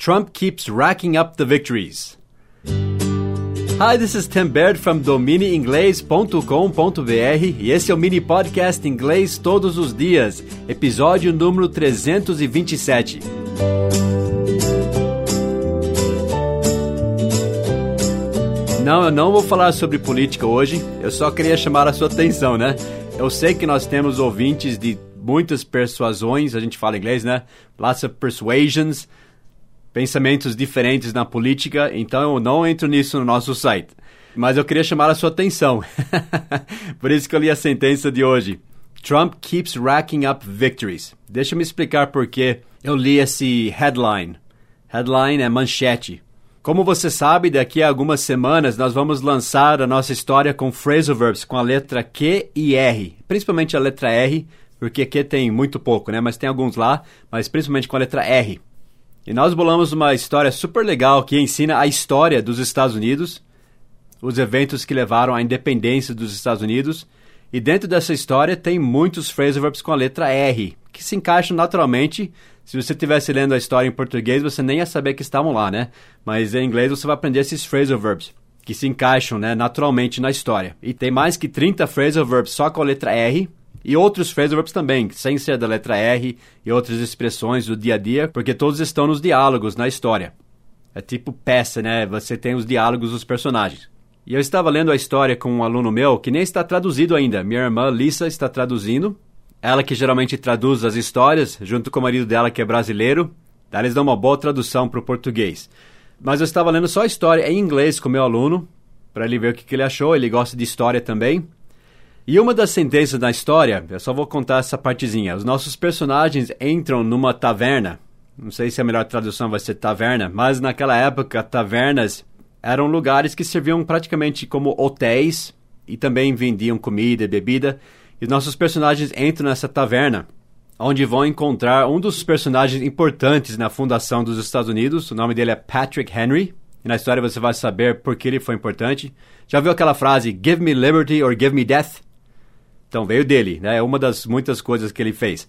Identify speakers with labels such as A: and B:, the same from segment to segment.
A: Trump keeps racking up the victories. Hi, this is Tim Baird from dominiinglês.com.br e esse é o mini podcast Inglês Todos os Dias, episódio número 327. Não, eu não vou falar sobre política hoje, eu só queria chamar a sua atenção, né? Eu sei que nós temos ouvintes de muitas persuasões, a gente fala inglês, né? Lots of persuasions pensamentos diferentes na política, então eu não entro nisso no nosso site. Mas eu queria chamar a sua atenção. Por isso que eu li a sentença de hoje. Trump keeps racking up victories. Deixa eu me explicar por que eu li esse headline. Headline é manchete. Como você sabe, daqui a algumas semanas nós vamos lançar a nossa história com phrasal verbs com a letra Q e R, principalmente a letra R, porque Q tem muito pouco, né? Mas tem alguns lá, mas principalmente com a letra R. E nós bolamos uma história super legal que ensina a história dos Estados Unidos, os eventos que levaram à independência dos Estados Unidos. E dentro dessa história tem muitos phrasal verbs com a letra R, que se encaixam naturalmente. Se você estivesse lendo a história em português, você nem ia saber que estavam lá, né? Mas em inglês você vai aprender esses phrasal verbs, que se encaixam né, naturalmente na história. E tem mais que 30 phrasal verbs só com a letra R, e outros phrasal verbs também, sem ser da letra R e outras expressões do dia a dia, porque todos estão nos diálogos, na história. É tipo peça, né? Você tem os diálogos dos personagens. E eu estava lendo a história com um aluno meu que nem está traduzido ainda. Minha irmã Lisa está traduzindo. Ela que geralmente traduz as histórias, junto com o marido dela que é brasileiro. Daí eles dão uma boa tradução para o português. Mas eu estava lendo só a história em inglês com meu aluno, para ele ver o que, que ele achou. Ele gosta de história também. E uma das sentenças da história, eu só vou contar essa partezinha. Os nossos personagens entram numa taverna. Não sei se a melhor tradução vai ser taverna, mas naquela época, tavernas eram lugares que serviam praticamente como hotéis e também vendiam comida e bebida. E nossos personagens entram nessa taverna, onde vão encontrar um dos personagens importantes na fundação dos Estados Unidos. O nome dele é Patrick Henry. E na história você vai saber por que ele foi importante. Já viu aquela frase, Give me liberty or give me death? Então veio dele, né? É uma das muitas coisas que ele fez.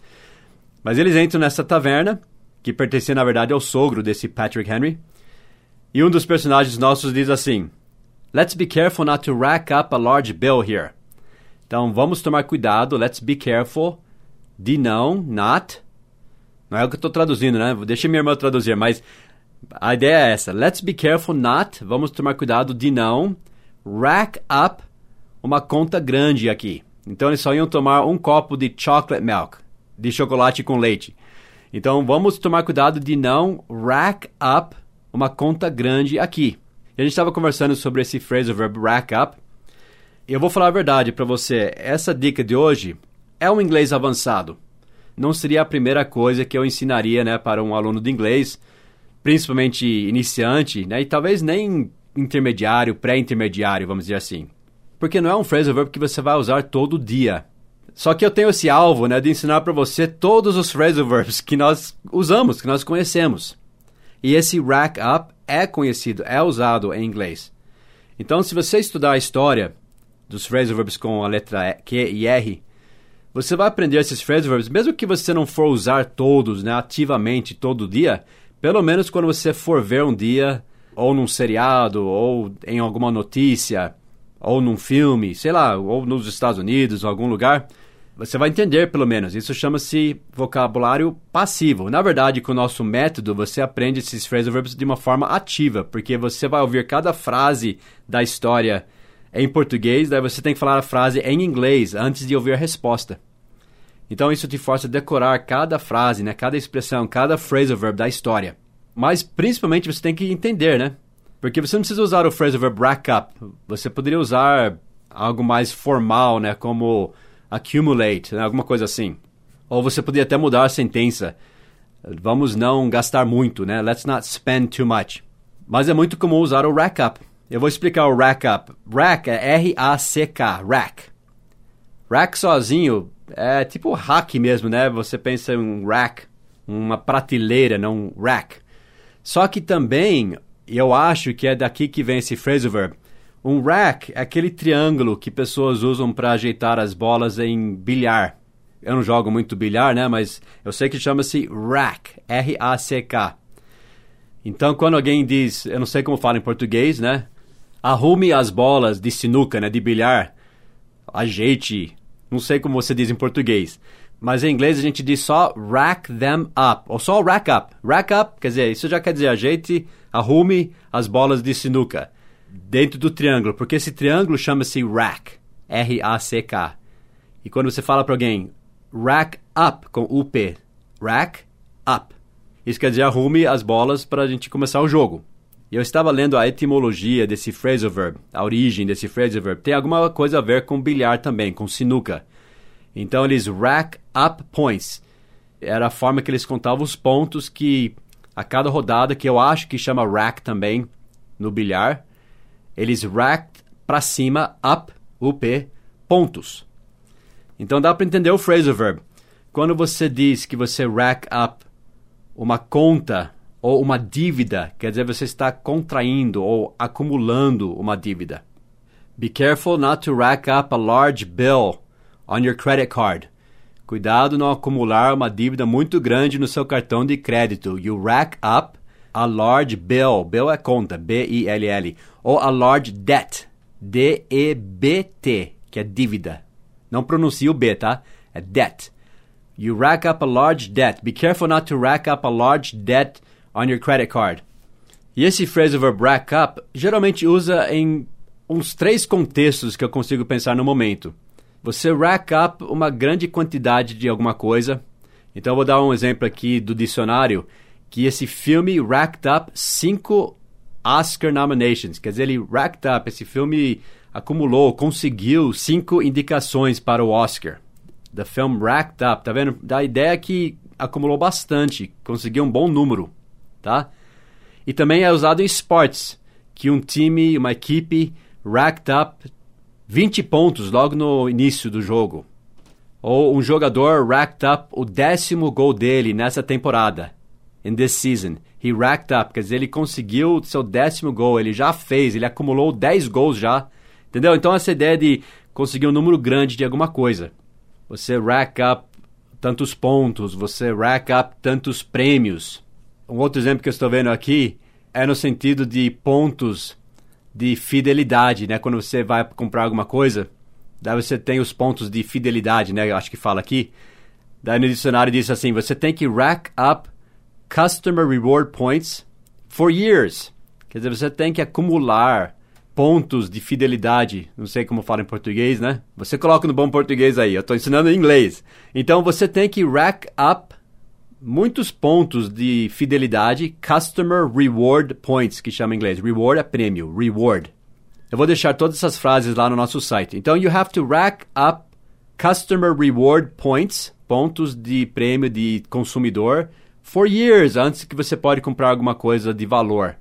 A: Mas eles entram nessa taverna, que pertencia na verdade ao sogro desse Patrick Henry. E um dos personagens nossos diz assim: Let's be careful not to rack up a large bill here. Então vamos tomar cuidado, let's be careful de não, not. Não é o que eu estou traduzindo, né? Deixa minha irmã traduzir, mas a ideia é essa: Let's be careful not. Vamos tomar cuidado de não rack up uma conta grande aqui. Então eles só iam tomar um copo de chocolate milk, de chocolate com leite. Então vamos tomar cuidado de não rack up uma conta grande aqui. E a gente estava conversando sobre esse phrasal verb rack up. E eu vou falar a verdade para você. Essa dica de hoje é um inglês avançado. Não seria a primeira coisa que eu ensinaria né, para um aluno de inglês, principalmente iniciante, né, e talvez nem intermediário, pré-intermediário, vamos dizer assim porque não é um phrasal verb que você vai usar todo dia. Só que eu tenho esse alvo, né, de ensinar para você todos os phrasal verbs que nós usamos, que nós conhecemos. E esse rack up é conhecido, é usado em inglês. Então, se você estudar a história dos phrasal verbs com a letra Q e R, você vai aprender esses phrasal verbs, mesmo que você não for usar todos, né, ativamente todo dia, pelo menos quando você for ver um dia, ou num seriado, ou em alguma notícia, ou num filme, sei lá, ou nos Estados Unidos, ou algum lugar, você vai entender pelo menos. Isso chama-se vocabulário passivo. Na verdade, com o nosso método, você aprende esses phrasal verbs de uma forma ativa, porque você vai ouvir cada frase da história em português, daí você tem que falar a frase em inglês antes de ouvir a resposta. Então isso te força a decorar cada frase, né, cada expressão, cada phrasal verb da história. Mas principalmente você tem que entender, né? Porque você não precisa usar o phrasal verb rack up. Você poderia usar algo mais formal, né? Como accumulate, né? alguma coisa assim. Ou você poderia até mudar a sentença. Vamos não gastar muito, né? Let's not spend too much. Mas é muito comum usar o rack up. Eu vou explicar o rack up. Rack é R-A-C-K, rack. Rack sozinho é tipo hack mesmo, né? Você pensa em um rack, uma prateleira, não um rack. Só que também e eu acho que é daqui que vem esse phrasal verb. Um rack é aquele triângulo que pessoas usam para ajeitar as bolas em bilhar. Eu não jogo muito bilhar, né? Mas eu sei que chama-se rack, R-A-C-K. Então, quando alguém diz, eu não sei como fala em português, né? Arrume as bolas de sinuca, né? De bilhar. Ajeite. Não sei como você diz em português. Mas em inglês a gente diz só rack them up. Ou só rack up. Rack up, quer dizer, isso já quer dizer ajeite, arrume as bolas de sinuca. Dentro do triângulo. Porque esse triângulo chama-se rack. R-A-C-K. E quando você fala para alguém rack up com U-P. Rack up. Isso quer dizer arrume as bolas para a gente começar o jogo. E eu estava lendo a etimologia desse phrasal verb, a origem desse phrasal verb. Tem alguma coisa a ver com bilhar também, com sinuca. Então eles rack up points. Era a forma que eles contavam os pontos que a cada rodada, que eu acho que chama rack também no bilhar, eles racked para cima, up, up, pontos. Então dá para entender o phrasal verb. Quando você diz que você rack up uma conta ou uma dívida, quer dizer, você está contraindo ou acumulando uma dívida. Be careful not to rack up a large bill on your credit card. Cuidado não acumular uma dívida muito grande no seu cartão de crédito. You rack up a large bill. Bill é conta, B-I-L-L. Ou a large debt, D-E-B-T, que é dívida. Não pronuncia o B, tá? É debt. You rack up a large debt. Be careful not to rack up a large debt on your credit card. E esse phrasal verb rack up geralmente usa em uns três contextos que eu consigo pensar no momento. Você rack up uma grande quantidade de alguma coisa. Então eu vou dar um exemplo aqui do dicionário que esse filme racked up cinco Oscar nominations. Quer dizer, ele racked up, esse filme acumulou, conseguiu cinco indicações para o Oscar. The film racked up, tá vendo? Dá a ideia que acumulou bastante, conseguiu um bom número tá? E também é usado em esportes, que um time, uma equipe racked up 20 pontos logo no início do jogo. Ou um jogador racked up o décimo gol dele nessa temporada. In this season. He racked up, quer dizer, ele conseguiu seu décimo gol, ele já fez, ele acumulou 10 gols já. Entendeu? Então essa ideia de conseguir um número grande de alguma coisa. Você rack up tantos pontos, você rack up tantos prêmios. Um outro exemplo que eu estou vendo aqui é no sentido de pontos de fidelidade, né? Quando você vai comprar alguma coisa, daí você tem os pontos de fidelidade, né? Eu acho que fala aqui. Daí no dicionário diz assim: você tem que rack up customer reward points for years. Quer dizer, você tem que acumular pontos de fidelidade. Não sei como fala em português, né? Você coloca no bom português aí. Eu estou ensinando em inglês. Então você tem que rack up muitos pontos de fidelidade, Customer Reward Points, que chama em inglês. Reward é prêmio, reward. Eu vou deixar todas essas frases lá no nosso site. Então, you have to rack up Customer Reward Points, pontos de prêmio de consumidor, for years, antes que você pode comprar alguma coisa de valor.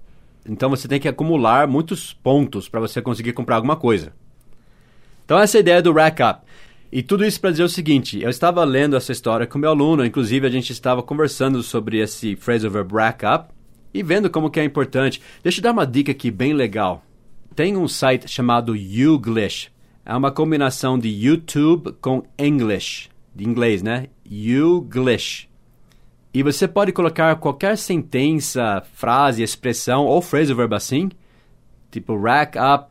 A: Então, você tem que acumular muitos pontos para você conseguir comprar alguma coisa. Então, essa é a ideia do rack up. E tudo isso para dizer o seguinte: eu estava lendo essa história com meu aluno, inclusive a gente estava conversando sobre esse phrasal verb rack up e vendo como que é importante. Deixa eu dar uma dica aqui bem legal. Tem um site chamado Youglish. É uma combinação de YouTube com English, de inglês, né? Youglish. E você pode colocar qualquer sentença, frase, expressão ou phrasal verb assim, tipo rack up,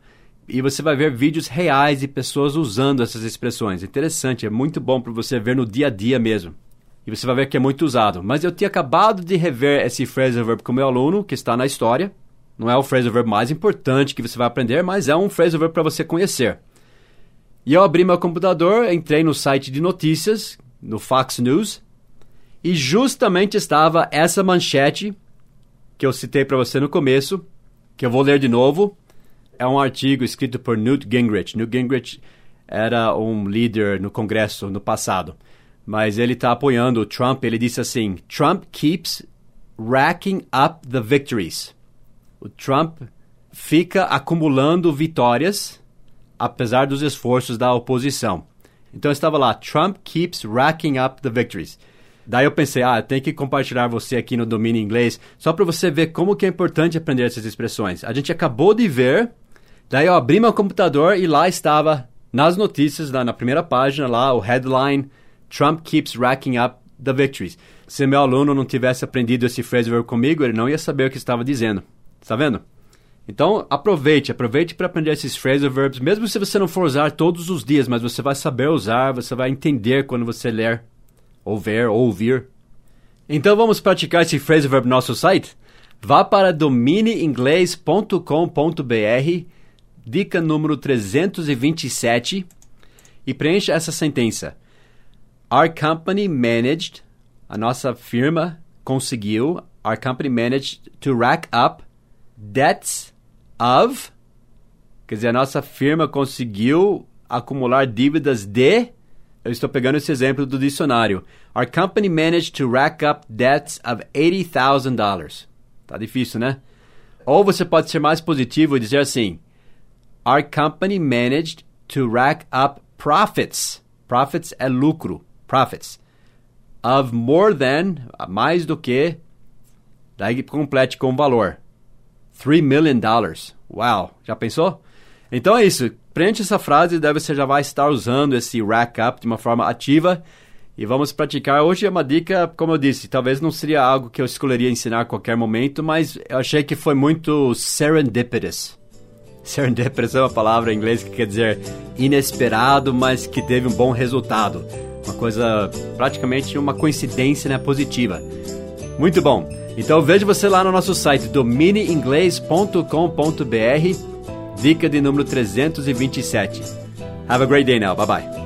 A: e você vai ver vídeos reais de pessoas usando essas expressões. Interessante, é muito bom para você ver no dia a dia mesmo. E você vai ver que é muito usado. Mas eu tinha acabado de rever esse phrasal verb com meu aluno, que está na história. Não é o phrasal verb mais importante que você vai aprender, mas é um phrasal verb para você conhecer. E eu abri meu computador, entrei no site de notícias, no Fox News, e justamente estava essa manchete que eu citei para você no começo, que eu vou ler de novo é um artigo escrito por Newt Gingrich. Newt Gingrich era um líder no Congresso no passado, mas ele está apoiando o Trump. Ele disse assim: Trump keeps racking up the victories. O Trump fica acumulando vitórias apesar dos esforços da oposição. Então estava lá: Trump keeps racking up the victories. Daí eu pensei, ah, tem que compartilhar você aqui no domínio inglês, só para você ver como que é importante aprender essas expressões. A gente acabou de ver Daí eu abri meu computador e lá estava, nas notícias, na, na primeira página, lá o headline: Trump keeps racking up the victories. Se meu aluno não tivesse aprendido esse phrasal verb comigo, ele não ia saber o que estava dizendo. Está vendo? Então, aproveite, aproveite para aprender esses phrasal verbs, mesmo se você não for usar todos os dias, mas você vai saber usar, você vai entender quando você ler, ou ver, ou ouvir. Então, vamos praticar esse phrasal verb no nosso site? Vá para domineinglês.com.br, dica número 327, e preencha essa sentença. Our company managed, a nossa firma conseguiu, our company managed to rack up debts of, quer dizer, a nossa firma conseguiu acumular dívidas de, eu estou pegando esse exemplo do dicionário. Our company managed to rack up debts of $80,000. Tá difícil, né? Ou você pode ser mais positivo e dizer assim: Our company managed to rack up profits. Profits é lucro profits of more than, mais do que, daí complete com valor. 3 million dollars. Uau, já pensou? Então é isso. Preenche essa frase deve você já vai estar usando esse rack up de uma forma ativa. E vamos praticar. Hoje é uma dica, como eu disse, talvez não seria algo que eu escolheria ensinar a qualquer momento, mas eu achei que foi muito serendipitous. Serendipitous é uma palavra em inglês que quer dizer inesperado, mas que teve um bom resultado. Uma coisa, praticamente uma coincidência né, positiva. Muito bom. Então vejo você lá no nosso site domineinglês.com.br, dica de número 327. Have a great day now. Bye bye.